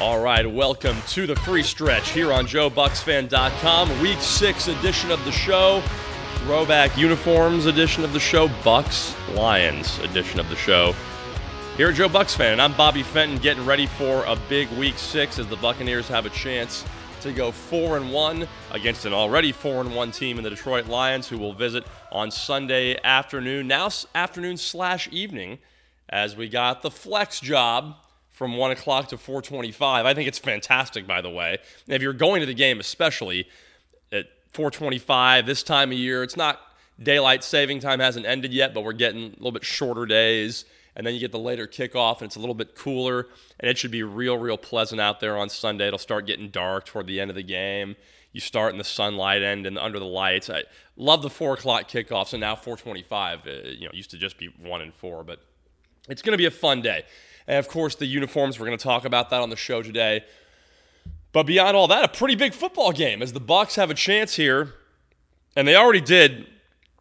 All right, welcome to the free stretch here on JoeBucsFan.com. Week six edition of the show, throwback uniforms edition of the show, Bucs Lions edition of the show. Here at Joe Bucs Fan, and I'm Bobby Fenton, getting ready for a big Week six as the Buccaneers have a chance to go four and one against an already four and one team in the Detroit Lions, who will visit on Sunday afternoon, now afternoon slash evening, as we got the flex job from one o'clock to 4:25. I think it's fantastic, by the way. And if you're going to the game, especially at 4:25 this time of year, it's not daylight saving time hasn't ended yet, but we're getting a little bit shorter days. And then you get the later kickoff and it's a little bit cooler and it should be real real pleasant out there on sunday. It'll start getting dark toward the end of the game. You start in the sunlight end and under the lights. I love the four o'clock kickoffs and now 425 uh, you know used to just be one and four but it's going to be a fun day and of course the uniforms we're going to talk about that on the show today but beyond all that a pretty big football game as the bucs have a chance here and they already did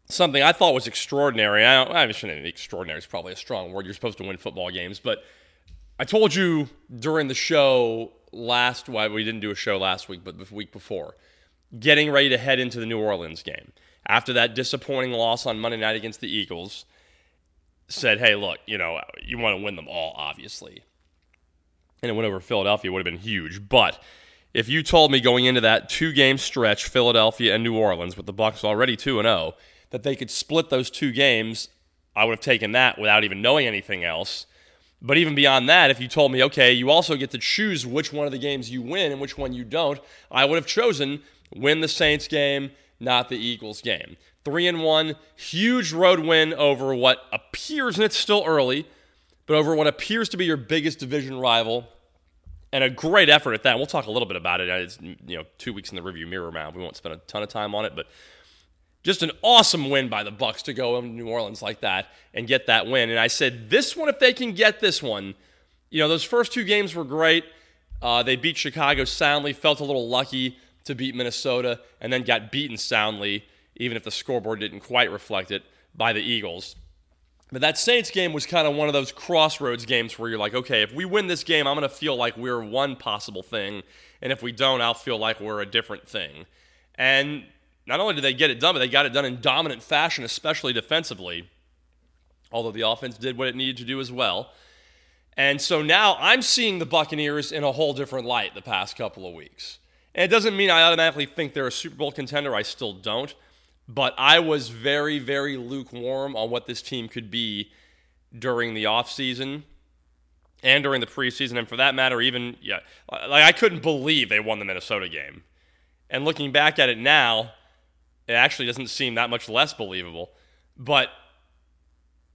something I thought was extraordinary. I, don't, I shouldn't extraordinary is probably a strong word. You're supposed to win football games, but I told you during the show last. Well, we didn't do a show last week, but the week before, getting ready to head into the New Orleans game after that disappointing loss on Monday night against the Eagles. Said, hey, look, you know, you want to win them all, obviously. And it went over Philadelphia would have been huge, but if you told me going into that two game stretch, Philadelphia and New Orleans, with the Bucs already 2 and 0, that they could split those two games, I would have taken that without even knowing anything else. But even beyond that, if you told me, okay, you also get to choose which one of the games you win and which one you don't, I would have chosen win the Saints game, not the Eagles game. Three and one, huge road win over what appears, and it's still early, but over what appears to be your biggest division rival, and a great effort at that. We'll talk a little bit about it. It's you know two weeks in the review mirror round. We won't spend a ton of time on it, but just an awesome win by the Bucs to go into New Orleans like that and get that win. And I said, this one, if they can get this one, you know, those first two games were great. Uh, they beat Chicago soundly, felt a little lucky to beat Minnesota, and then got beaten soundly, even if the scoreboard didn't quite reflect it, by the Eagles. But that Saints game was kind of one of those crossroads games where you're like, okay, if we win this game, I'm going to feel like we're one possible thing. And if we don't, I'll feel like we're a different thing. And not only did they get it done, but they got it done in dominant fashion, especially defensively. Although the offense did what it needed to do as well. And so now I'm seeing the Buccaneers in a whole different light the past couple of weeks. And it doesn't mean I automatically think they're a Super Bowl contender. I still don't. But I was very, very lukewarm on what this team could be during the offseason and during the preseason. And for that matter, even, yeah, like I couldn't believe they won the Minnesota game. And looking back at it now, it actually doesn't seem that much less believable. But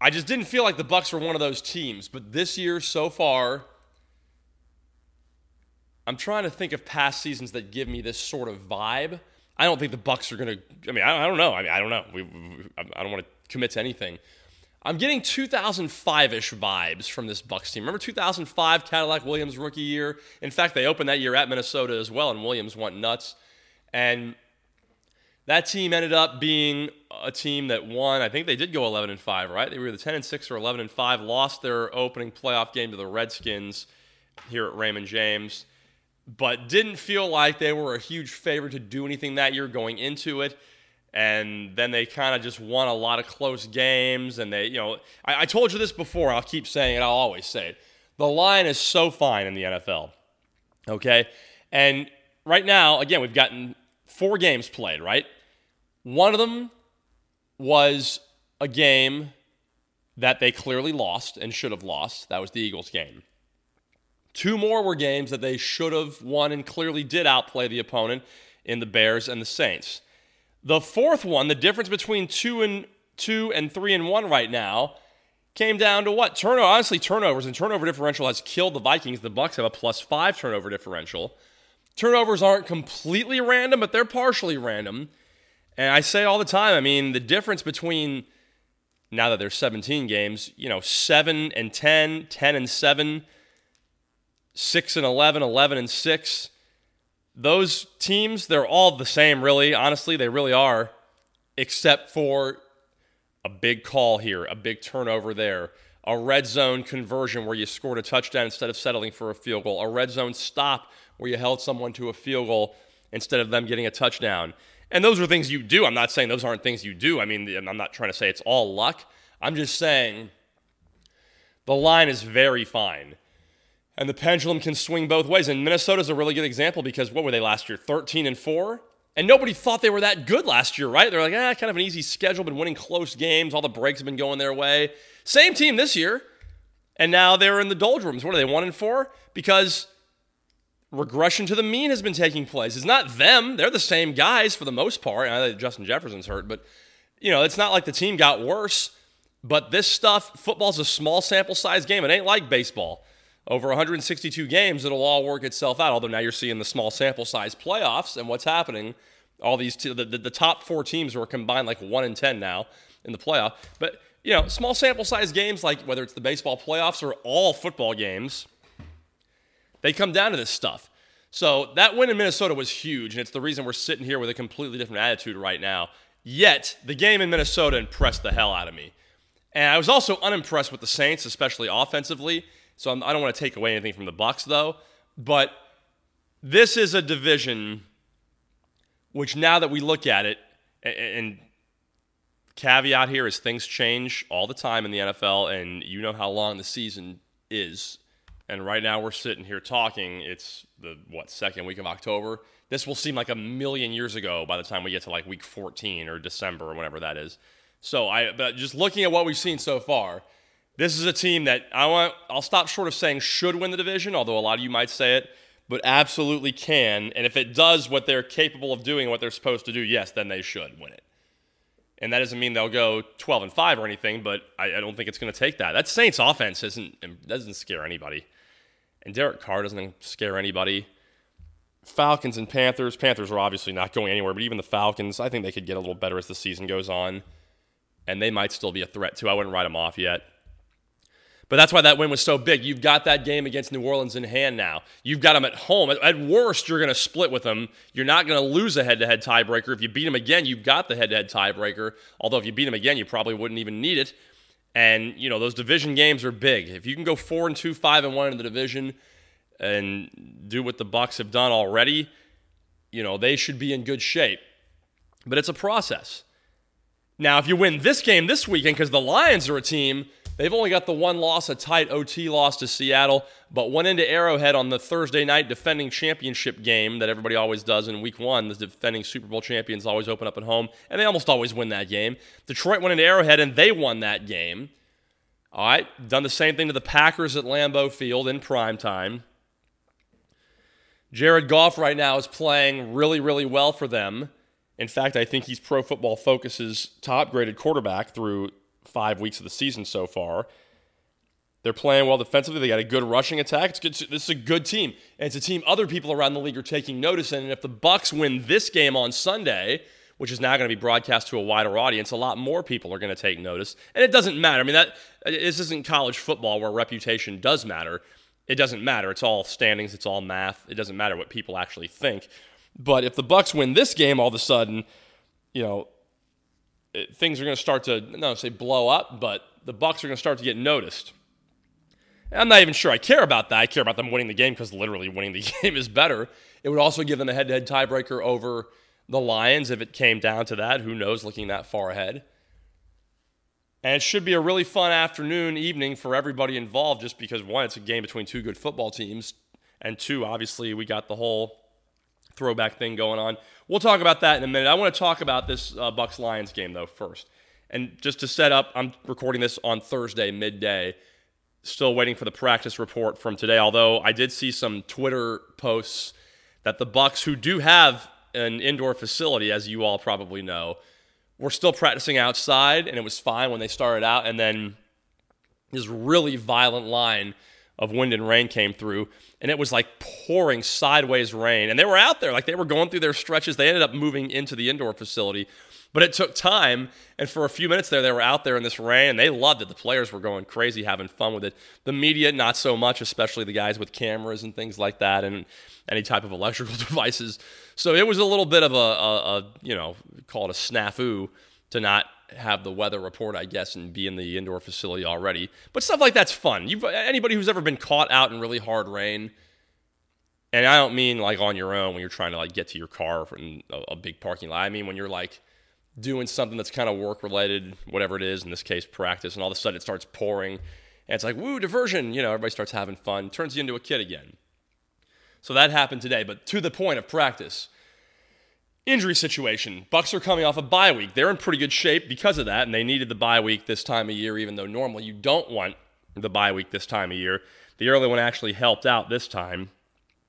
I just didn't feel like the Bucs were one of those teams. But this year so far, I'm trying to think of past seasons that give me this sort of vibe. I don't think the Bucs are going to. I mean, I, I, don't know. I mean, I don't know. We, we, I don't want to commit to anything. I'm getting 2005-ish vibes from this Bucs team. Remember 2005 Cadillac Williams rookie year? In fact, they opened that year at Minnesota as well, and Williams went nuts. And that team ended up being a team that won. I think they did go 11 and 5, right? They were the 10 and 6 or 11 and 5. Lost their opening playoff game to the Redskins here at Raymond James, but didn't feel like they were a huge favorite to do anything that year going into it. And then they kind of just won a lot of close games. And they, you know, I, I told you this before. I'll keep saying it. I'll always say it. The line is so fine in the NFL. Okay. And right now, again, we've gotten four games played, right? One of them was a game that they clearly lost and should have lost. That was the Eagles game. Two more were games that they should have won and clearly did outplay the opponent in the Bears and the Saints. The fourth one, the difference between two and two and three and one right now, came down to what? Turnover. Honestly, turnovers and turnover differential has killed the Vikings. The Bucs have a plus five turnover differential. Turnovers aren't completely random, but they're partially random. And I say all the time, I mean, the difference between now that there's 17 games, you know, 7 and 10, 10 and 7, 6 and 11, 11 and 6, those teams, they're all the same, really. Honestly, they really are, except for a big call here, a big turnover there, a red zone conversion where you scored a touchdown instead of settling for a field goal, a red zone stop where you held someone to a field goal instead of them getting a touchdown. And those are things you do. I'm not saying those aren't things you do. I mean, I'm not trying to say it's all luck. I'm just saying the line is very fine. And the pendulum can swing both ways. And Minnesota's a really good example because what were they last year? 13 and 4? And nobody thought they were that good last year, right? They're like, ah, kind of an easy schedule, been winning close games, all the breaks have been going their way. Same team this year. And now they're in the doldrums. What are they, one and four? Because regression to the mean has been taking place. It's not them. They're the same guys for the most part. I know Justin Jefferson's hurt, but you know, it's not like the team got worse. But this stuff, football's a small sample size game. It ain't like baseball. Over 162 games, it'll all work itself out. Although now you're seeing the small sample size playoffs and what's happening. All these, the, the, the top four teams are combined like 1 and 10 now in the playoff. But, you know, small sample size games, like whether it's the baseball playoffs or all football games, they come down to this stuff. So that win in Minnesota was huge, and it's the reason we're sitting here with a completely different attitude right now. Yet, the game in Minnesota impressed the hell out of me. And I was also unimpressed with the Saints, especially offensively. So I'm, I do not want to take away anything from the Bucs though. But this is a division which, now that we look at it, and caveat here is things change all the time in the NFL, and you know how long the season is. And right now we're sitting here talking. It's the what second week of October. This will seem like a million years ago by the time we get to like week 14 or December or whatever that is. So I, but just looking at what we've seen so far, this is a team that I want. I'll stop short of saying should win the division, although a lot of you might say it, but absolutely can. And if it does what they're capable of doing, what they're supposed to do, yes, then they should win it. And that doesn't mean they'll go 12 and five or anything, but I, I don't think it's going to take that. That Saints offense isn't doesn't scare anybody, and Derek Carr doesn't scare anybody. Falcons and Panthers. Panthers are obviously not going anywhere, but even the Falcons, I think they could get a little better as the season goes on, and they might still be a threat too. I wouldn't write them off yet. But that's why that win was so big. You've got that game against New Orleans in hand now. You've got them at home. At worst, you're going to split with them. You're not going to lose a head to head tiebreaker. If you beat them again, you've got the head to head tiebreaker. Although, if you beat them again, you probably wouldn't even need it. And, you know, those division games are big. If you can go 4 and 2, 5 and 1 in the division and do what the Bucs have done already, you know, they should be in good shape. But it's a process. Now, if you win this game this weekend, because the Lions are a team They've only got the one loss, a tight OT loss to Seattle, but went into Arrowhead on the Thursday night defending championship game that everybody always does in week one. The defending Super Bowl champions always open up at home, and they almost always win that game. Detroit went into Arrowhead and they won that game. All right, done the same thing to the Packers at Lambeau Field in prime time. Jared Goff right now is playing really, really well for them. In fact, I think he's Pro Football Focus's top graded quarterback through five weeks of the season so far. They're playing well defensively. They got a good rushing attack. It's good. This is a good team, and it's a team other people around the league are taking notice. in. And if the Bucs win this game on Sunday, which is now going to be broadcast to a wider audience, a lot more people are going to take notice. And it doesn't matter. I mean, that this isn't college football where reputation does matter. It doesn't matter. It's all standings. It's all math. It doesn't matter what people actually think. But if the Bucs win this game, all of a sudden, you know, it, things are going to start to not say blow up, but the Bucs are going to start to get noticed. And I'm not even sure I care about that. I care about them winning the game because literally winning the game is better. It would also give them a head-to-head tiebreaker over the Lions if it came down to that. Who knows? Looking that far ahead. And it should be a really fun afternoon, evening for everybody involved, just because one, it's a game between two good football teams, and two, obviously, we got the whole throwback thing going on. We'll talk about that in a minute. I want to talk about this uh, Bucs Lions game though first. And just to set up, I'm recording this on Thursday midday. Still waiting for the practice report from today. Although I did see some Twitter posts that the Bucs, who do have an indoor facility, as you all probably know, were still practicing outside, and it was fine when they started out. And then this really violent line of wind and rain came through, and it was like pouring sideways rain. And they were out there, like they were going through their stretches. They ended up moving into the indoor facility, but it took time. And for a few minutes there, they were out there in this rain, and they loved it. The players were going crazy, having fun with it. The media, not so much, especially the guys with cameras and things like that, and any type of electrical devices. So it was a little bit of a, a, a you know, call it a snafu to not have the weather report, I guess, and be in the indoor facility already. But stuff like that's fun. You've, anybody who's ever been caught out in really hard rain, and I don't mean like on your own when you're trying to like get to your car from a, a big parking lot. I mean when you're like doing something that's kind of work related, whatever it is. In this case, practice, and all of a sudden it starts pouring, and it's like woo diversion. You know, everybody starts having fun, turns you into a kid again. So that happened today. But to the point of practice Injury situation. Bucs are coming off a bye week. They're in pretty good shape because of that, and they needed the bye week this time of year, even though normally you don't want the bye week this time of year. The early one actually helped out this time.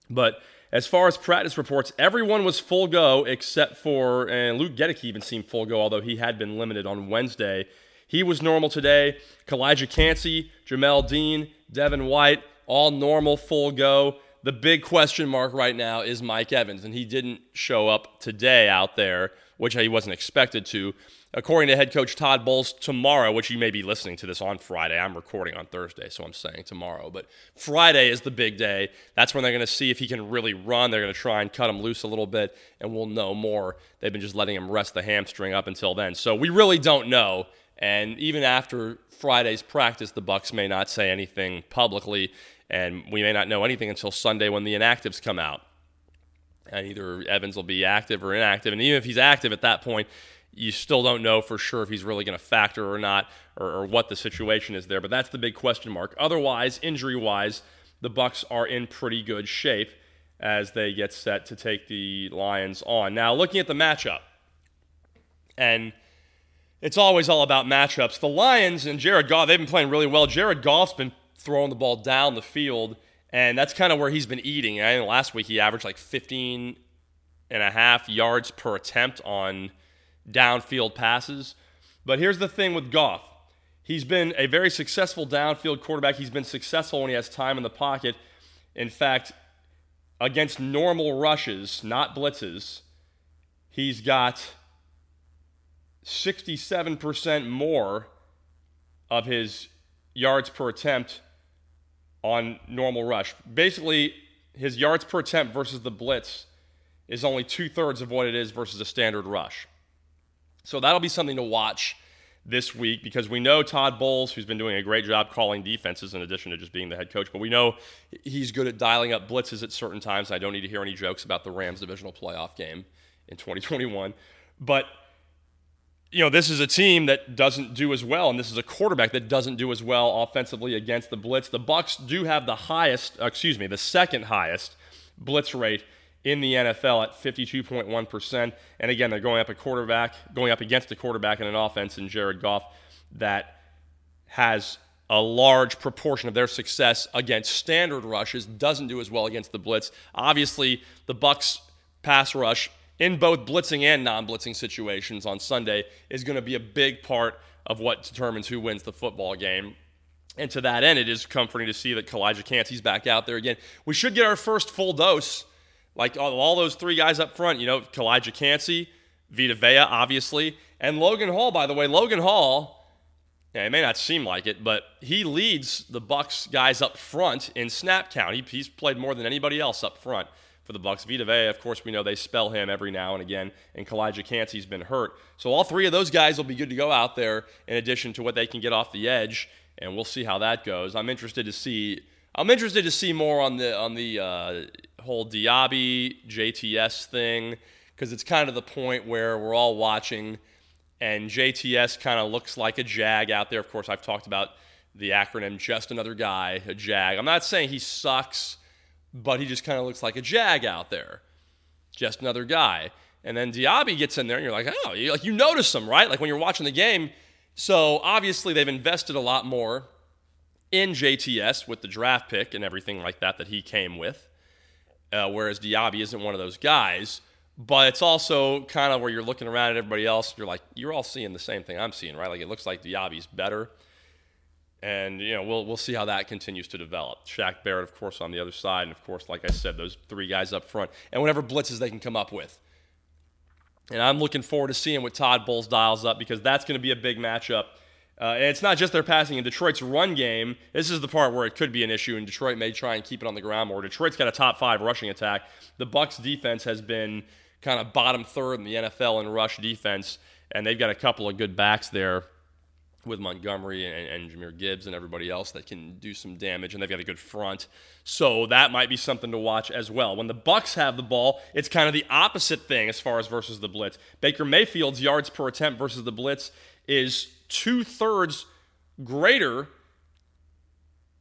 But as far as practice reports, everyone was full go except for, and Luke Goedeke even seemed full go, although he had been limited on Wednesday. He was normal today. Calijah Kancey, Jamel Dean, Devin White, all normal, full go. The big question mark right now is Mike Evans, and he didn't show up today out there, which he wasn't expected to. According to head coach Todd Bowles, tomorrow, which you may be listening to this on Friday, I'm recording on Thursday, so I'm saying tomorrow, but Friday is the big day. That's when they're going to see if he can really run. They're going to try and cut him loose a little bit, and we'll know more. They've been just letting him rest the hamstring up until then, so we really don't know. And even after Friday's practice, the Bucs may not say anything publicly and we may not know anything until Sunday when the inactives come out. And either Evans will be active or inactive. And even if he's active at that point, you still don't know for sure if he's really going to factor or not or, or, what the situation is there. But that's the big question mark. Otherwise, injury wise, the Bucs are in pretty good shape as they get set to take the Lions on. Now, looking at the matchup, and it's always all about matchups. The Lions and Jared Goff, they've been playing really well. Jared Goff's been throwing the ball down the field. And that's kind of where he's been eating. I think last week he averaged like 15 and a half yards per attempt on downfield passes. But here's the thing with Goff. He's been a very successful downfield quarterback. He's been successful when he has time in the pocket. In fact, against normal rushes, not blitzes, he's got 67% more of his yards per attempt on normal rush. Basically, his yards per attempt versus the blitz is only two thirds of what it is versus a standard rush. So that'll be something to watch this week because we know Todd Bowles, who's been doing a great job calling defenses in addition to just being the head coach, but we know he's good at dialing up blitzes at certain times. I don't need to hear any jokes about the Rams divisional playoff game in 2021. But you know, this is a team that doesn't do as well, and this is a quarterback that doesn't do as well offensively against the blitz. The Bucs do have the highest, uh, excuse me, the second highest blitz rate in the NFL at 52.1%. And again, they're going up a quarterback, going up against a quarterback in an offense in Jared Goff that has a large proportion of their success against standard rushes, doesn't do as well against the blitz. Obviously, the Bucs pass rush in both blitzing and non-blitzing situations on Sunday is going to be a big part of what determines who wins the football game. And to that end, it is comforting to see that Calijah Kancey's back out there again. We should get our first full dose, like all, all those three guys up front. You know, Calijah Kancey, Vita Vea, obviously, and Logan Hall. By the way, Logan Hall. Yeah, it may not seem like it, but he leads the Bucs guys up front in snap count. He, he's played more than anybody else up front for the Bucs. Vita Vea, of course, we know they spell him every now and again, and Calijah Kancey's been hurt. So all three of those guys will be good to go out there in addition to what they can get off the edge, and we'll see how that goes. I'm interested to see. I'm interested to see more on the on the uh, whole Diaby JTS thing because it's kind of the point where we're all watching, and JTS kind of looks like a jag out there. Of course, I've talked about the acronym just another guy, a jag. I'm not saying he sucks but he just kind of looks like a jag out there. Just another guy. And then Diaby gets in there, and you're like, oh, you, like you notice him, right? Like when you're watching the game. So obviously they've invested a lot more in JTS with the draft pick and everything like that that he came with. Uh, whereas Diaby isn't one of those guys. But it's also kind of where you're looking around at everybody else. You're like, you're all seeing the same thing I'm seeing, right? Like it looks like Diaby's better. And you know we'll we'll see how that continues to develop. Shaq Barrett, of course, on the other side, and of course, like I said, those three guys up front, and whatever blitzes they can come up with. And I'm looking forward to seeing what Todd Bowles dials up because that's going to be a big matchup. Uh, and it's not just their passing in Detroit's run game. This is the part where it could be an issue, and Detroit may try and keep it on the ground more. Detroit's got a top five rushing attack. The Bucs defense has been kind of bottom third in the NFL in rush defense and they've got a couple of good backs there with Montgomery and, and Jahmyr Gibbs and everybody else that can do some damage, and they've got a good front. So that might be something to watch as well. When the Bucs have the ball, it's kind of the opposite thing as far as versus the blitz. Baker Mayfield's yards per attempt versus the blitz is two thirds greater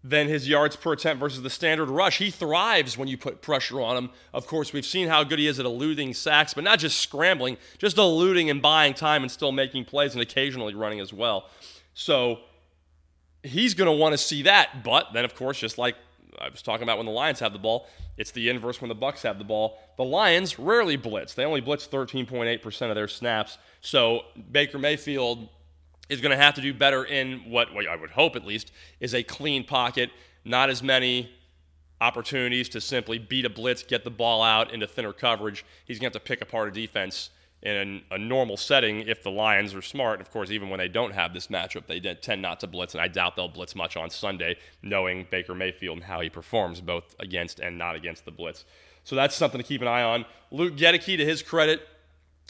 than his yards per attempt versus the standard rush. He thrives when you put pressure on him. Of course, we've seen how good he is at eluding sacks, but not just scrambling, just eluding and buying time and still making plays and occasionally running as well. So he's going to want to see that. But then, of course, just like I was talking about when the Lions have the ball, it's the inverse when the Bucs have the ball. The Lions rarely blitz. They only blitz 13.8% of their snaps. So Baker Mayfield is going to have to do better in what, what I would hope at least is a clean pocket, not as many opportunities to simply beat a blitz, get the ball out into thinner coverage. He's going to have to pick apart a defense in a normal setting if the Lions are smart. Of course, even when they don't have this matchup, they tend not to blitz, and I doubt they'll blitz much on Sunday, knowing Baker Mayfield and how he performs both against and not against the blitz. So that's something to keep an eye on. Luke Goedeke, to his credit,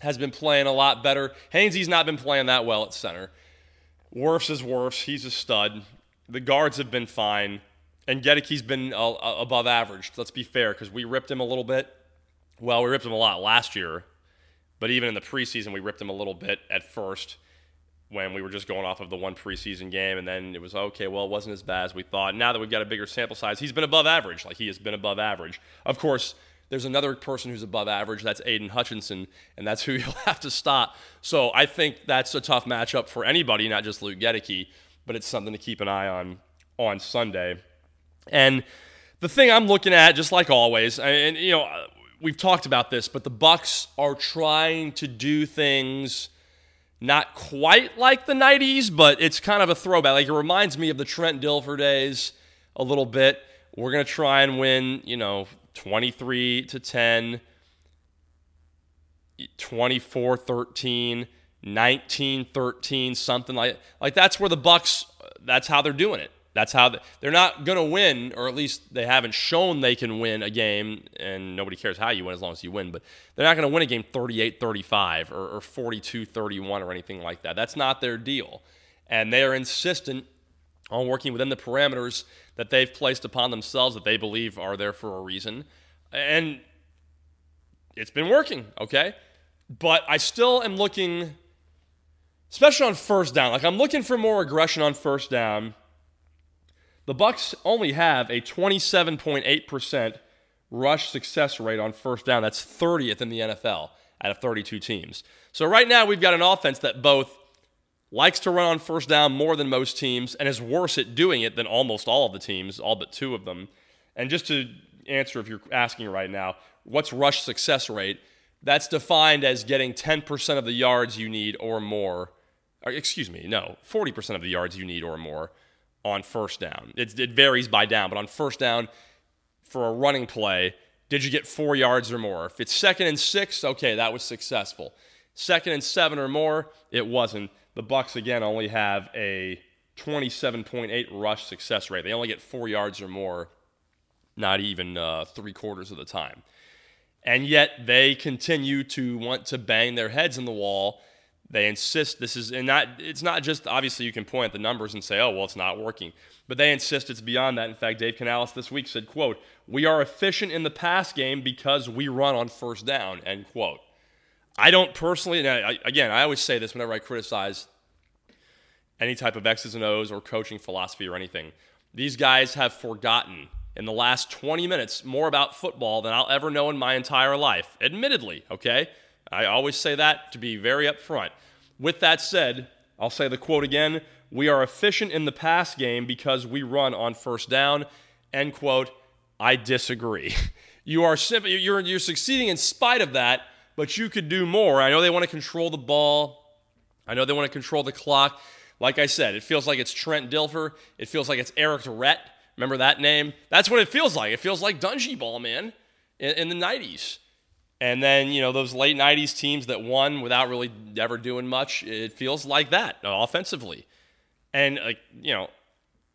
has been playing a lot better. Hainsey's not been playing that well at center. Wirfs is Wirfs. He's a stud. The guards have been fine. And Goedeke's been uh, above average. Let's be fair, because we ripped him a little bit. Well, we ripped him a lot last year but even in the preseason, we ripped him a little bit at first when we were just going off of the one preseason game, and then it was okay. Well, it wasn't as bad as we thought. Now that we've got a bigger sample size, he's been above average. Like he has been above average. Of course, there's another person who's above average. That's Aidan Hutchinson, and that's who you'll have to stop. So I think that's a tough matchup for anybody, not just Luke Goedeke, but it's something to keep an eye on on Sunday. And the thing I'm looking at, just like always, and you know, we've talked about this, but the Bucs are trying to do things not quite like the 90s, but it's kind of a throwback. Like it reminds me of the Trent Dilfer days a little bit. We're going to try and win, you know, 23 to 10, 24 13, 19 13, something like like that's where the Bucs that's how they're doing it. That's how they're not going to win, or at least they haven't shown they can win a game, and nobody cares how you win as long as you win. But they're not going to win a game 38 35 or, or 42 31 or anything like that. That's not their deal. And they are insistent on working within the parameters that they've placed upon themselves that they believe are there for a reason. And it's been working, okay? But I still am looking, especially on first down, like I'm looking for more aggression on first down the Bucs only have a 27.8% rush success rate on first down. That's 30th in the NFL out of 32 teams. So right now we've got an offense that both likes to run on first down more than most teams and is worse at doing it than almost all of the teams, all but two of them. And just to answer if you're asking right now, what's rush success rate? That's defined as getting 10% of the yards you need or more. Or, excuse me, no, 40% of the yards you need or more on first down. It, it varies by down, but on first down for a running play, did you get four yards or more? If it's second and six, okay, that was successful. Second and seven or more, it wasn't. The Bucs again only have a 27.8 rush success rate. They only get four yards or more, not even uh, three quarters of the time. And yet they continue to want to bang their heads in the wall they insist this is, and not, it's not just obviously you can point at the numbers and say, oh, well, it's not working. But they insist it's beyond that. In fact, Dave Canales this week said, quote, we are efficient in the pass game because we run on first down, end quote. I don't personally, I, again, I always say this whenever I criticize any type of X's and O's or coaching philosophy or anything. These guys have forgotten in the last 20 minutes more about football than I'll ever know in my entire life, admittedly, okay? I always say that to be very upfront. With that said, I'll say the quote again We are efficient in the pass game because we run on first down. End quote. I disagree. You are simply you're you're succeeding in spite of that, but you could do more. I know they want to control the ball. I know they want to control the clock. Like I said, it feels like it's Trent Dilfer. It feels like it's Errict Rhett. Remember that name? That's what it feels like. It feels like Dungy ball, man, in, in the 90s. And then, you know, those late 90s teams that won without really ever doing much, it feels like that uh, offensively. And, like, you know,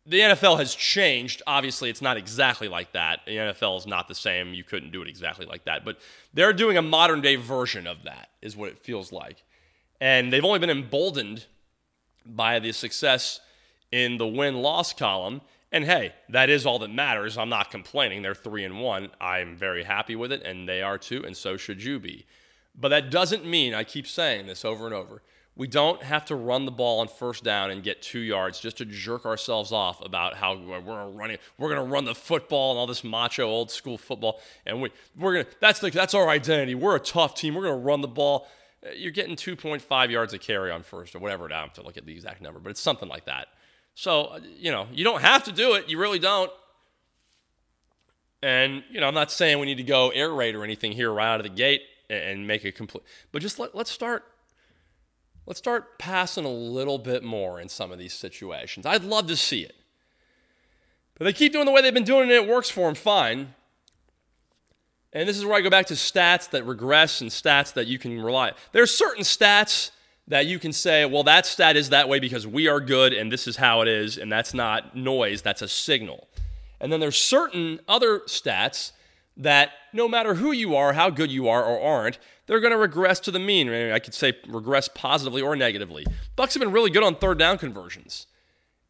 the NFL has changed. Obviously, it's not exactly like that. The NFL is not the same. You couldn't do it exactly like that. But they're doing a modern day version of that, is what it feels like. And they've only been emboldened by the success in the win loss column. And hey, that is all that matters. I'm not complaining. They're three and one. I'm very happy with it, and they are too, and so should you be. But that doesn't mean, I keep saying this over and over, we don't have to run the ball on first down and get two yards just to jerk ourselves off about how we're running, we're going to run the football and all this macho old school football, and we we're to that's the that's our identity. We're a tough team. We're to run the ball. You're getting 2.5 yards a carry on first or whatever. I have to look at the exact number, but it's something like that. So uh, you know you don't have to do it. You really don't. And you know I'm not saying we need to go air raid or anything here right out of the gate and make a complete, but just let, let's start let's start passing a little bit more in some of these situations. I'd love to see it. But they keep doing the way they've been doing it, and it works for them fine. And this is where I go back to stats that regress and stats that you can rely. On. There's certain stats that you can say, well, that stat is that way because we are good and this is how it is, and that's not noise, that's a signal. And then there's certain other stats that no matter who you are, how good you are or aren't, they're going to regress to the mean. I could say regress positively or negatively. Bucs have been really good on third down conversions.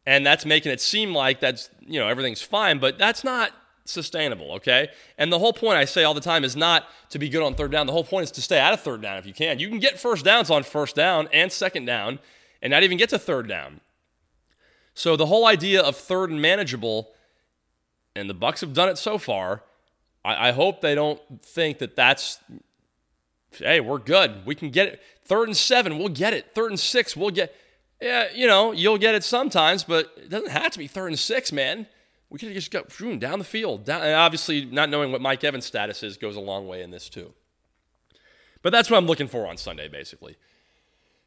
And that's making it seem like that's, you know, everything's fine, but that's not sustainable, okay? And the whole point I say all the time is not to be good on third down. The whole point is to stay out of third down if you can. You can get first downs on first down and second down and not even get to third down. So the whole idea of third and manageable and the Bucs have done it so far. I, I hope they don't think that that's hey, we're good. We can get it. Third and seven, we'll get it. Third and six, we'll get. Yeah, you know, you'll get it sometimes, but it doesn't have to be third and six, man. We could just go down the field. Down, and obviously, not knowing what Mike Evans' status is goes a long way in this too. But that's what I'm looking for on Sunday, basically,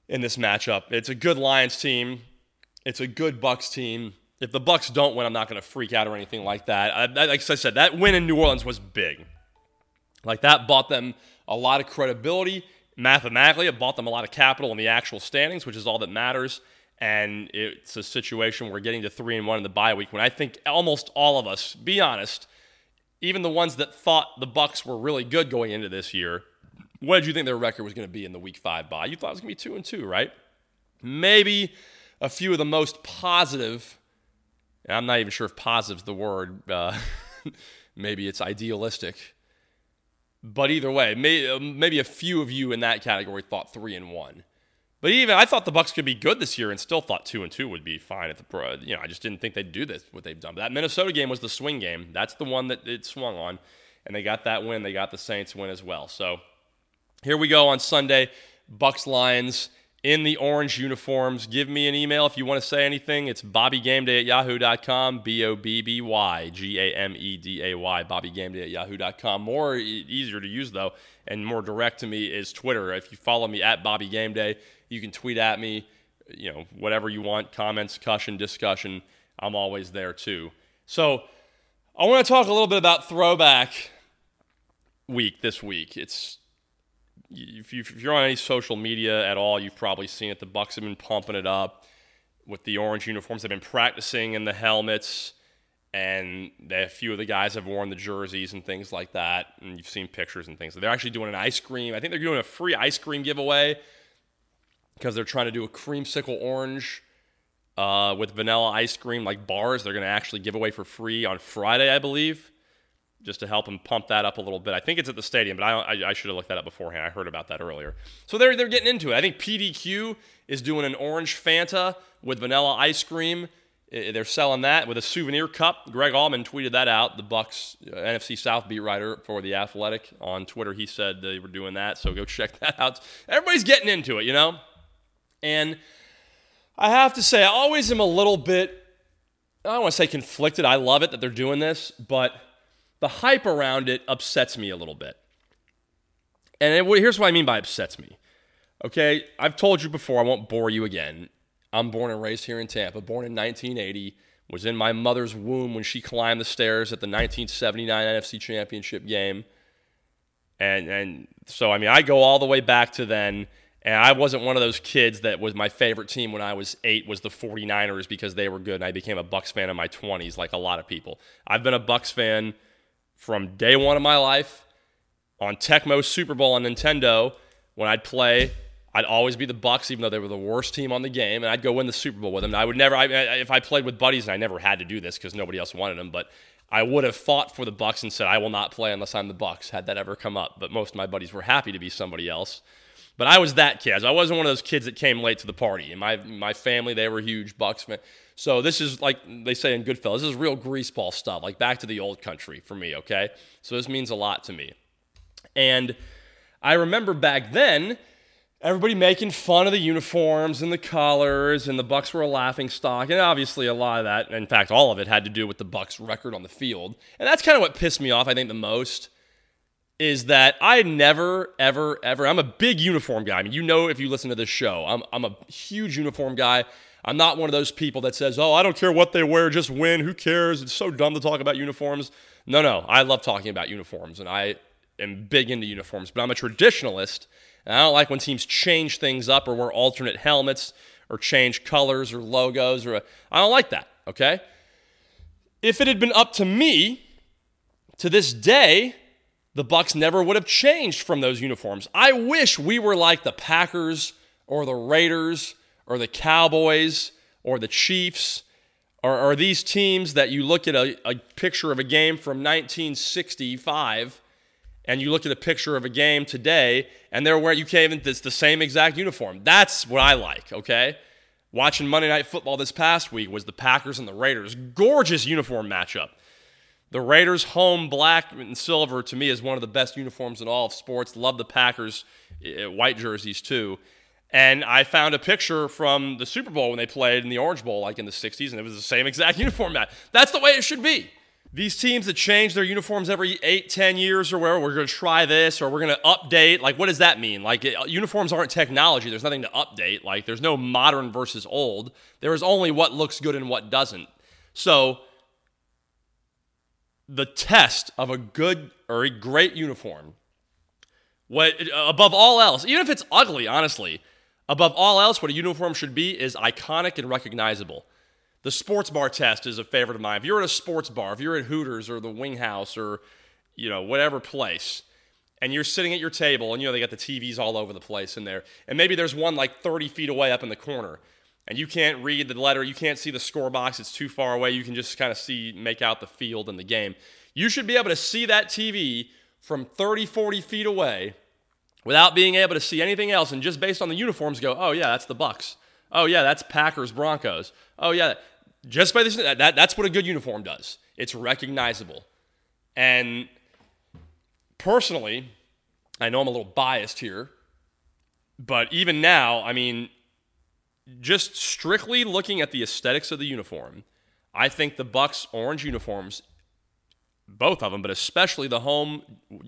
in this matchup. It's a good Lions team. It's a good Bucs team. If the Bucs don't win, I'm not going to freak out or anything like that. I, like I said, that win in New Orleans was big. Like that bought them a lot of credibility. Mathematically, it bought them a lot of capital in the actual standings, which is all that matters. And it's a situation where we're getting to three and one in the bye week when I think almost all of us, be honest, even the ones that thought the Bucs were really good going into this year, what did you think their record was going to be in the week five bye? You thought it was going to be two and two, right? Maybe a few of the most positive. I'm not even sure if positive is the word. Uh, maybe it's idealistic but either way, may, uh, maybe a few of you in that category thought three and one. But even I thought the Bucs could be good this year, and still thought two and two would be fine at the. You know, I just didn't think they'd do this what they've done. But that Minnesota game was the swing game. That's the one that it swung on, and they got that win. They got the Saints win as well. So here we go on Sunday, Bucs Lions in the orange uniforms. Give me an email if you want to say anything. It's bobbygameday at yahoo.com, B O B B Y G A M E D A Y, bobbygameday at yahoo.com. More easier to use, though, and more direct to me is Twitter. If you follow me at bobbygameday, you can tweet at me, you know, whatever you want, comments, discussion, discussion. I'm always there too. So I want to talk a little bit about throwback week this week. It's if, you, are on any social media at all, you've probably seen it. The Bucs have been pumping it up with the orange uniforms. They've been practicing in the helmets, and a few of the guys have worn the jerseys and things like that. And you've seen pictures and things. They're actually doing an ice cream. I think they're doing a free ice cream giveaway because they're trying to do a creamsicle orange uh, with vanilla ice cream, like bars. They're going to actually give away for free on Friday, I believe just to help them pump that up a little bit. I think it's at the stadium, but I, I, I, should have looked that up beforehand. I heard about that earlier. So they're, they're getting into it. I think PDQ is doing an orange Fanta with vanilla ice cream. They're selling that with a souvenir cup. Greg Auman tweeted that out, the Bucs uh, NFC South beat writer for the Athletic on Twitter. He said they were doing that, so go check that out. Everybody's getting into it, you know. And I have to say, I always am a little bit. I don't want to say conflicted. I love it that they're doing this, but the hype around it upsets me a little bit. And it, here's what I mean by upsets me. Okay, I've told you before, I won't bore you again. I'm born and raised here in Tampa, born in 1980, was in my mother's womb when she climbed the stairs at the 1979 NFC Championship game. And and so I mean, I go all the way back to then and I wasn't one of those kids that was my favorite team when I was 8 was the 49ers because they were good and I became a Bucs fan in my 20s like a lot of people. I've been a Bucs fan from day one of my life on Tecmo Super Bowl on Nintendo when I'd play. I'd always be the Bucs, even though they were the worst team on the game, and I'd go win the Super Bowl with them. And I would never, I, if I played with buddies, and I never had to do this because nobody else wanted them, but I would have fought for the Bucs and said I will not play unless I'm the Bucs. Had that ever come up, but most of my buddies were happy to be somebody else. But I was that kid. I wasn't one of those kids that came late to the party. And my my family, they were huge Bucs fans. So this is like they say in Goodfellas, this is real greaseball stuff, like back to the old country for me. Okay, so this means a lot to me. And I remember back then, everybody making fun of the uniforms and the colors, and the Bucs were a laughing stock. And obviously, a lot of that, in fact, all of it had to do with the Bucs' record on the field. And that's kind of what pissed me off. I think the most is that I never, ever, ever. I'm a big uniform guy. I mean, you know, if you listen to this show, I'm I'm a huge uniform guy. I'm not one of those people that says, "Oh, I don't care what they wear, just win. Who cares? It's so dumb to talk about uniforms." No, no, I love talking about uniforms, and I am big into uniforms. But I'm a traditionalist, and I don't like when teams change things up or wear alternate helmets or change colors or logos. Or I don't like that. Okay. If it had been up to me, to this day, the Bucs never would have changed from those uniforms. I wish we were like the Packers or the Raiders or the Cowboys or the Chiefs or, these teams that you look at a, a picture of a game from 1965 and you look at a picture of a game today and they're wearing you can't even it's the same exact uniform. That's what I like, okay? Watching Monday Night Football this past week was the Packers and the Raiders. Gorgeous uniform matchup. The Raiders home black and silver to me is one of the best uniforms in all of sports. Love the Packers uh, white jerseys too. And I found a picture from the Super Bowl when they played in the Orange Bowl, like in the 60s, and it was the same exact uniform match. That's the way it should be. These teams that change their uniforms every eight, ten years or where we're going to try this or we're going to update. Like, what does that mean? Like, it, uniforms aren't technology. There's nothing to update. Like, there's no modern versus old. There is only what looks good and what doesn't. So, the test of a good or a great uniform, what above all else, even if it's ugly, honestly, above all else, what a uniform should be is iconic and recognizable. The sports bar test is a favorite of mine. If you're at a sports bar, if you're at Hooters or the Wing House or you know whatever place, and you're sitting at your table, and you know they got the TVs all over the place in there, and maybe there's one like 30 feet away up in the corner and you can't read the letter, you can't see the score box, it's too far away, you can just kind of see, make out the field and the game. You should be able to see that TV from 30, 40 feet away without being able to see anything else and just based on the uniforms go, oh yeah, that's the Bucs. Oh yeah, that's Packers Broncos. Oh yeah, just by this that, that that's what a good uniform does. It's recognizable. And personally, I know I'm a little biased here, but even now, I mean, just strictly looking at the aesthetics of the uniform, I think the Bucs orange uniforms, both of them, but especially the home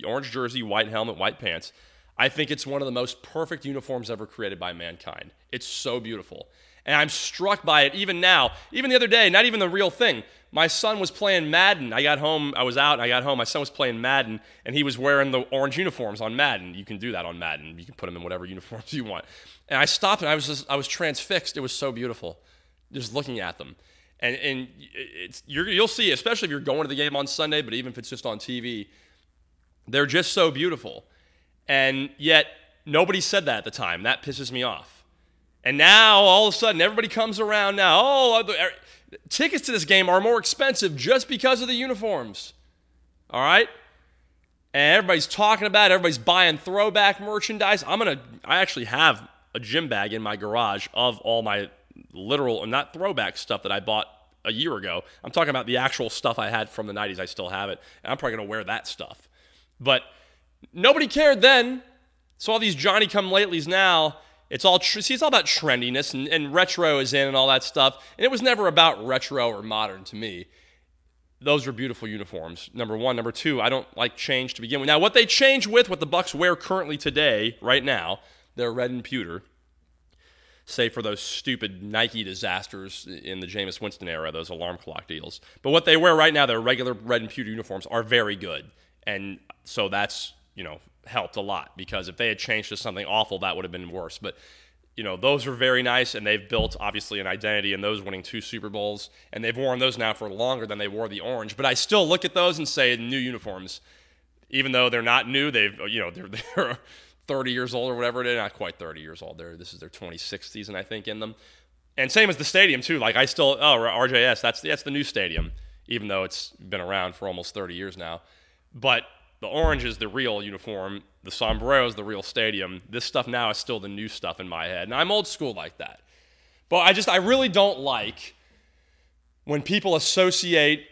orange jersey, white helmet, white pants, I think it's one of the most perfect uniforms ever created by mankind. It's so beautiful. And I'm struck by it even now. Even the other day, not even the real thing. My son was playing Madden. I got home, I was out, and I got home. My son was playing Madden, and he was wearing the orange uniforms on Madden. You can do that on Madden. You can put them in whatever uniforms you want. And I stopped and I was just, I was transfixed. It was so beautiful, just looking at them. And and it's you will see, especially if you're going to the game on Sunday, but even if it's just on TV, they're just so beautiful. And yet nobody said that at the time. That pisses me off. And now all of a sudden everybody comes around now. Oh, tickets to this game are more expensive just because of the uniforms. All right? and everybody's talking about it. Everybody's buying throwback merchandise. I'm gonna. I actually have a gym bag in my garage of all my literal, and not throwback stuff that I bought a year ago. I'm talking about the actual stuff I had from the 90s. I still have it. And I'm probably going to wear that stuff. But nobody cared then. So all these Johnny come latelys now, it's all tr- see, it's all about trendiness and, and retro is in and all that stuff. And it was never about retro or modern to me. Those are beautiful uniforms. Number one, number two. I don't like change to begin with. Now, what they change with, what the Bucs wear currently today, right now, they're red and pewter, save for those stupid Nike disasters in the Jameis Winston era, those alarm clock deals. But what they wear right now, their regular red and pewter uniforms, are very good. And so that's, you know, helped a lot because if they had changed to something awful, that would have been worse. But, you know, those are very nice, and they've built, obviously, an identity in those winning two Super Bowls. And they've worn those now for longer than they wore the orange. But I still look at those and say, new uniforms even though they're not new, they've you know they're they're 30 years old or whatever is. Not quite 30 years old. They're, this is their 26th season, I think, in them. And same as the stadium too. Like I still, oh RJS, that's that's the new stadium, even though it's been around for almost 30 years now. But the orange is the real uniform. The sombrero is the real stadium. This stuff now is still the new stuff in my head, and I'm old school like that. But I just, I really don't like when people associate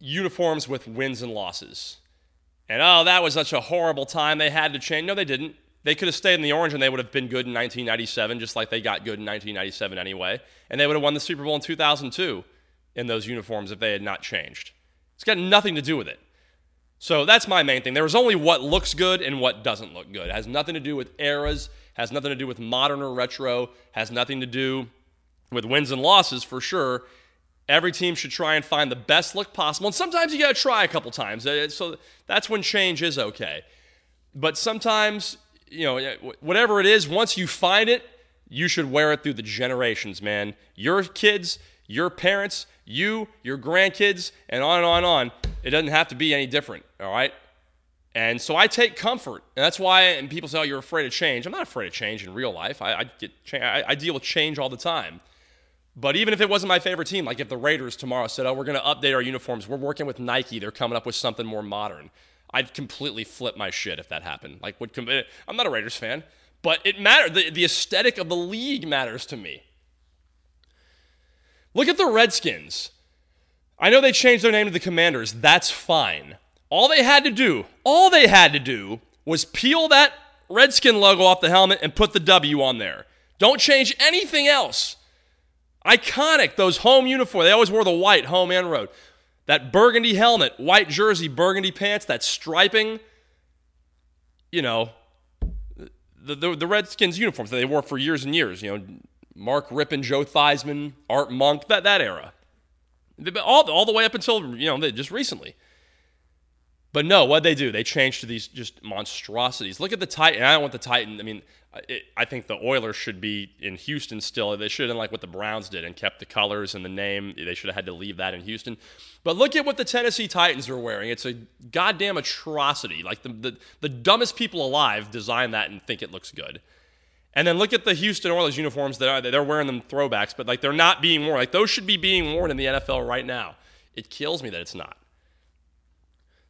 uniforms with wins and losses. And oh, that was such a horrible time. They had to change. No, they didn't. They could have stayed in the orange and they would have been good in 1997, just like they got good in 1997 anyway. And they would have won the Super Bowl in 2002 in those uniforms if they had not changed. It's got nothing to do with it. So that's my main thing. There is only what looks good and what doesn't look good. It has nothing to do with eras, has nothing to do with modern or retro, has nothing to do with wins and losses for sure. Every team should try and find the best look possible. And sometimes you got to try a couple times. Uh, so that's when change is okay. But sometimes, you know, whatever it is, once you find it, you should wear it through the generations, man. Your kids, your parents, you, your grandkids, and on and on and on. It doesn't have to be any different, all right? And so I take comfort, and that's why. And people say, "Oh, you're afraid of change." I'm not afraid of change in real life. I, I get, I, I deal with change all the time. But even if it wasn't my favorite team, like if the Raiders tomorrow said, "Oh, we're going to update our uniforms. We're working with Nike. They're coming up with something more modern," I'd completely flip my shit if that happened. Like, would eh, I'm not a Raiders fan, but it matters. The, the aesthetic of the league matters to me. Look at the Redskins. I know they changed their name to the Commanders. That's fine. All they had to do, all they had to do was peel that Redskin logo off the helmet and put the W on there. Don't change anything else. Iconic, those home uniforms. They always wore the white, home and road. That burgundy helmet, white jersey, burgundy pants, that striping. You know, the, the, the Redskins uniforms that they wore for years and years. You know, Mark Rypien, Joe Theismann, Art Monk, that, that era. All, all the way up until, you know, just recently. But no, what they do? They change to these just monstrosities. Look at the Titan. I don't want the Titan. I mean, it, I think the Oilers should be in Houston still. They should have like what the Browns did and kept the colors and the name. They should have had to leave that in Houston. But look at what the Tennessee Titans are wearing. It's a goddamn atrocity. Like the, the, the dumbest people alive design that and think it looks good. And then look at the Houston Oilers uniforms that are they're wearing them throwbacks, but like they're not being worn. Like those should be being worn in the NFL right now. It kills me that it's not.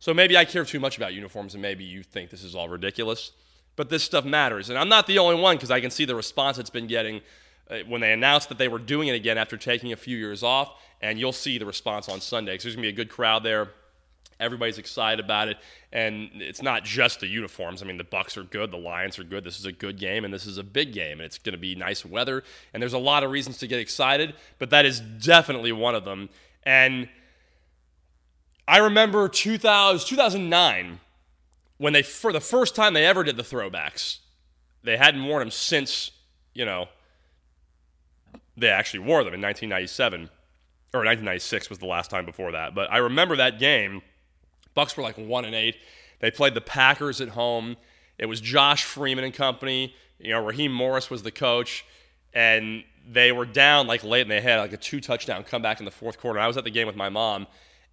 So maybe I care too much about uniforms and maybe you think this is all ridiculous, but this stuff matters. And I'm not the only one because I can see the response it's been getting uh, when they announced that they were doing it again after taking a few years off, and you'll see the response on Sunday because there's going to be a good crowd there. Everybody's excited about it, and it's not just the uniforms. I mean, the Bucs are good, the Lions are good. This is a good game, and this is a big game, and it's going to be nice weather. And there's a lot of reasons to get excited, but that is definitely one of them. And I remember 2000, 2009 when they for the first time they ever did the throwbacks. They hadn't worn them since you know they actually wore them in 1997 or 1996 was the last time before that. But I remember that game Bucs were like one and eight. They played the Packers at home. It was Josh Freeman and company. You know, Raheem Morris was the coach, and they were down like late, and they had like a two touchdown comeback in the fourth quarter. I was at the game with my mom,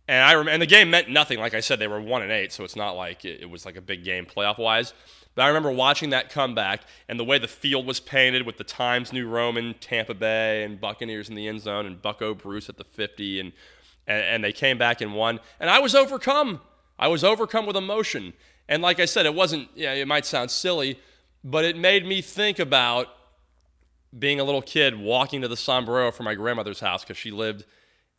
and I remember, and the game meant nothing. Like I said, they were one and eight, so it's not like it, it was like a big game playoff wise. But I remember watching that comeback and the way the field was painted with the Times New Roman, Tampa Bay, and Buccaneers in the end zone, and Bucco Bruce at the 50, and, and, and they came back and won. And I was overcome. I was overcome with emotion. And like I said, it wasn't, yeah, it might sound silly, but it made me think about being a little kid walking to the sombrero from my grandmother's house because she lived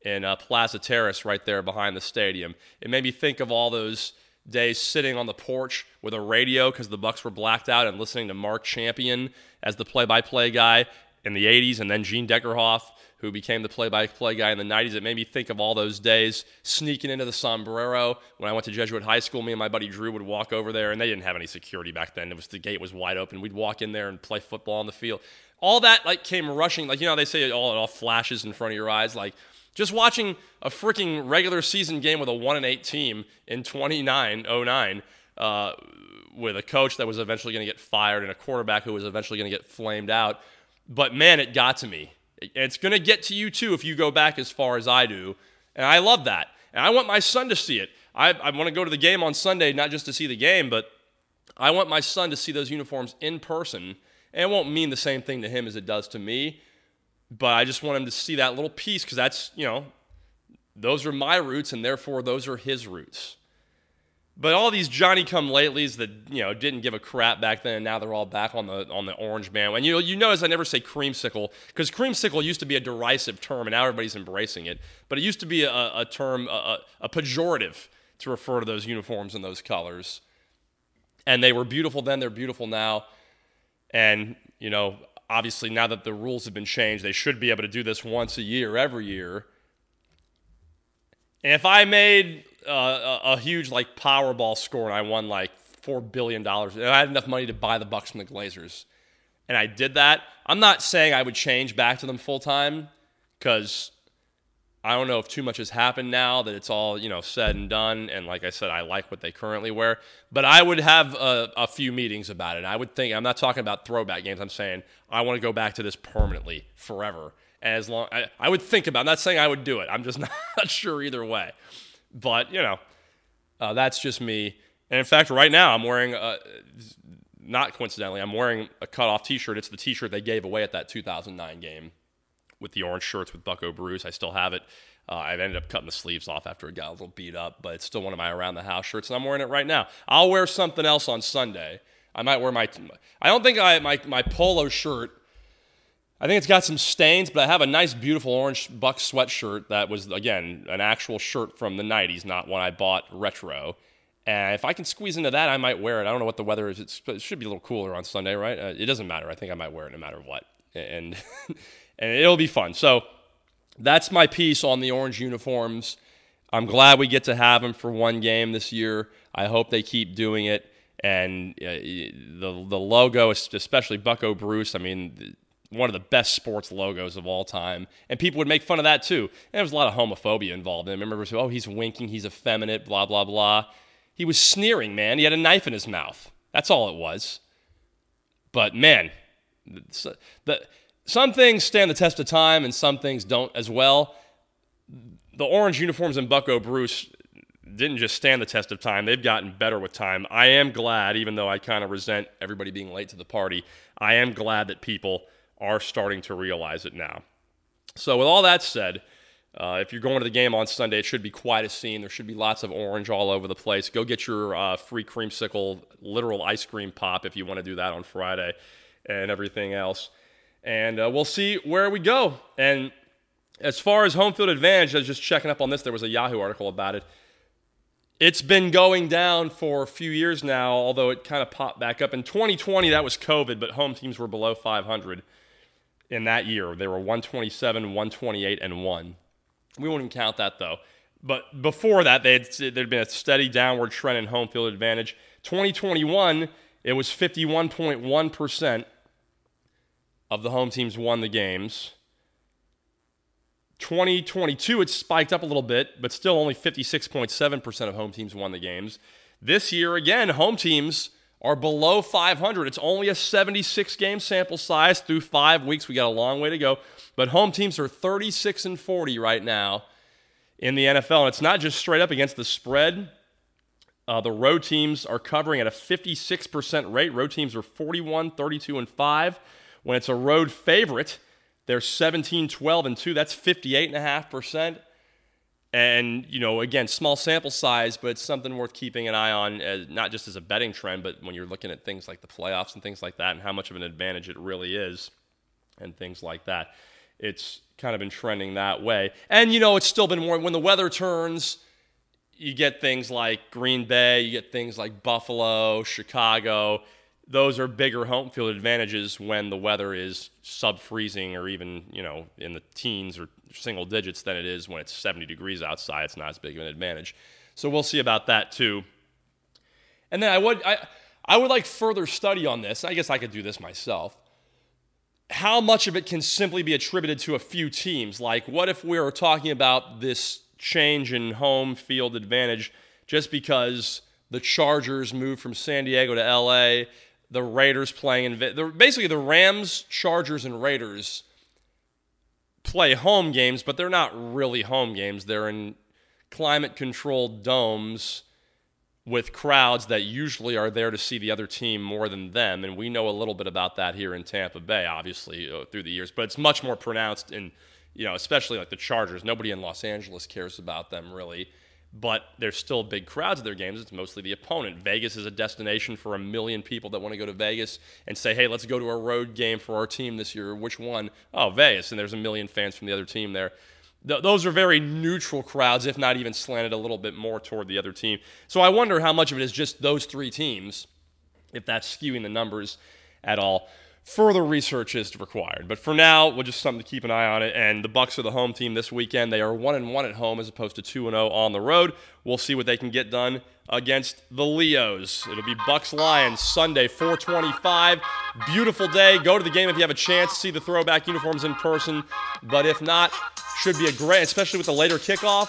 in uh, Plaza Terrace right there behind the stadium. It made me think of all those days sitting on the porch with a radio because the Bucs were blacked out and listening to Mark Champion as the play-by-play guy in the 80s and then Gene Deckerhoff who became the play-by-play guy in the 90s. It made me think of all those days sneaking into the sombrero. When I went to Jesuit High School, me and my buddy Drew would walk over there, and they didn't have any security back then. It was the gate was wide open. We'd walk in there and play football on the field. All that like came rushing, like you know they say all it all flashes in front of your eyes, like just watching a freaking regular season game with a one and eight team in 29 09 uh, with a coach that was eventually going to get fired and a quarterback who was eventually going to get flamed out. But man, it got to me it's going to get to you too if you go back as far as I do. And I love that. And I want my son to see it. I, I want to go to the game on Sunday, not just to see the game, but I want my son to see those uniforms in person. And it won't mean the same thing to him as it does to me, but I just want him to see that little piece because that's, you know, those are my roots and therefore those are his roots. But all these Johnny come latelys that you know didn't give a crap back then, and now they're all back on the on the orange band. And you you notice I never say creamsicle because creamsicle used to be a derisive term, and now everybody's embracing it. But it used to be a, a term, a, a pejorative to refer to those uniforms and those colors. And they were beautiful then; they're beautiful now. And you know, obviously, now that the rules have been changed, they should be able to do this once a year, every year. And if I made uh, a, huge like Powerball score and I won like four billion dollars, and I had enough money to buy the Bucs from the Glazers, and I did that, I'm not saying I would change back to them full time because I don't know if too much has happened now that it's all you know said and done. And like I said, I like what they currently wear, but I would have a, a few meetings about it. I would think I'm not talking about throwback games. I'm saying I want to go back to this permanently, forever as long I, I would think about. I'm not saying I would do it. I'm just not sure either way. But you know, uh, that's just me. And in fact, right now I'm wearing, a, not coincidentally, I'm wearing a cutoff T-shirt. It's the T-shirt they gave away at that 2009 game with the orange shirts with Bucco Bruce. I still have it. Uh, I've ended up cutting the sleeves off after it got a little beat up, but it's still one of my around the house shirts, and I'm wearing it right now. I'll wear something else on Sunday. I might wear my. I don't think I my my polo shirt I think it's got some stains, but I have a nice, beautiful orange buck sweatshirt that was, again, an actual shirt from the 90s, not one I bought retro. And if I can squeeze into that, I might wear it. I don't know what the weather is. It's, it should be a little cooler on Sunday, right? Uh, it doesn't matter. I think I might wear it no matter what. And, and it'll be fun. So that's my piece on the orange uniforms. I'm glad we get to have them for one game this year. I hope they keep doing it. And uh, the the logo, especially Bucco Bruce. I mean, one of the best sports logos of all time. And people would make fun of that too. And there was a lot of homophobia involved. And I remember, oh, he's winking, he's effeminate, blah, blah, blah. He was sneering, man. He had a knife in his mouth. That's all it was. But man, the, some things stand the test of time and some things don't as well. The orange uniforms in Bucco Bruce didn't just stand the test of time, they've gotten better with time. I am glad, even though I kind of resent everybody being late to the party, I am glad that people are starting to realize it now. So, with all that said, uh, if you're going to the game on Sunday, it should be quite a scene. There should be lots of orange all over the place. Go get your uh, free creamsicle, literal ice cream pop if you want to do that on Friday and everything else. And uh, we'll see where we go. And as far as home field advantage, I was just checking up on this. There was a Yahoo article about it. It's been going down for a few years now, although it kind of popped back up. In 2020, that was COVID, but home teams were below 500 in that year. They were 127, 128, and 1. We won't even count that though. But before that, they there'd been a steady downward trend in home field advantage. 2021, it was 51.1% of the home teams won the games. 2022, it spiked up a little bit, but still only 56.7% of home teams won the games. This year, again, home teams are below 500. It's only a 76 game sample size through five weeks. We got a long way to go. But home teams are 36 and 40 right now in the NFL. And it's not just straight up against the spread. Uh, the road teams are covering at a 56% rate. Road teams are 41, 32, and 5. When it's a road favorite, they're 17, 12, and 2. That's 58.5%. And, you know, again, small sample size, but something worth keeping an eye on, as, not just as a betting trend, but when you're looking at things like the playoffs and things like that and how much of an advantage it really is and things like that. It's kind of been trending that way. And, you know, it's still been more when the weather turns, you get things like Green Bay, you get things like Buffalo, Chicago those are bigger home field advantages when the weather is sub freezing or even you know in the teens or single digits than it is when it's 70 degrees outside. It's not as big of an advantage. So we'll see about that too. And then I would I I would like further study on this. I guess I could do this myself. How much of it can simply be attributed to a few teams? Like what if we were talking about this change in home field advantage just because the Chargers moved from San Diego to LA the Raiders playing in basically the Rams, Chargers, and Raiders play home games, but they're not really home games. They're in climate controlled domes with crowds that usually are there to see the other team more than them. And we know a little bit about that here in Tampa Bay, obviously, uh, through the years, but it's much more pronounced in, you know, especially like the Chargers. Nobody in Los Angeles cares about them really, but there's still big crowds at their games. It's mostly the opponent. Vegas is a destination for a million people that want to go to Vegas and say, hey, let's go to a road game for our team this year. Which one? Oh, Vegas. And there's a million fans from the other team there th- those are very neutral crowds, if not even slanted a little bit more toward the other team. So I wonder how much of it is just those three teams, if that's skewing the numbers at all. Further research is required, but for now, we'll just something to keep an eye on it. And the Bucs are the home team this weekend. They are one and one at home as opposed to two and zero on the road. We'll see what they can get done against the Leos. It'll be Bucs Lions Sunday, 425. Beautiful day. Go to the game if you have a chance. See the throwback uniforms in person. But if not, should be a great, especially with the later kickoff.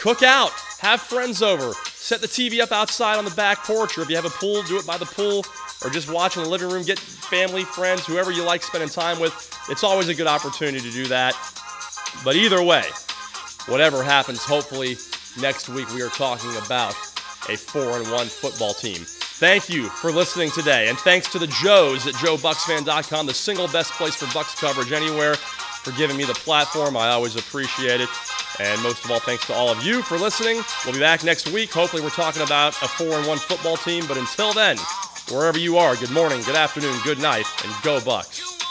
Cook out, have friends over, set the TV up outside on the back porch, or if you have a pool, do it by the pool, or just watch in the living room. Get family, friends, whoever you like spending time with. It's always a good opportunity to do that. But either way, whatever happens, hopefully next week we are talking about a four and one football team. Thank you for listening today, and thanks to the Joes at JoeBucsFan.com, the single best place for Bucs coverage anywhere for giving me the platform. I always appreciate it. And most of all, thanks to all of you for listening. We'll be back next week. Hopefully, we're talking about a 4 and 1 football team. But until then, wherever you are, good morning, good afternoon, good night, and go Bucs.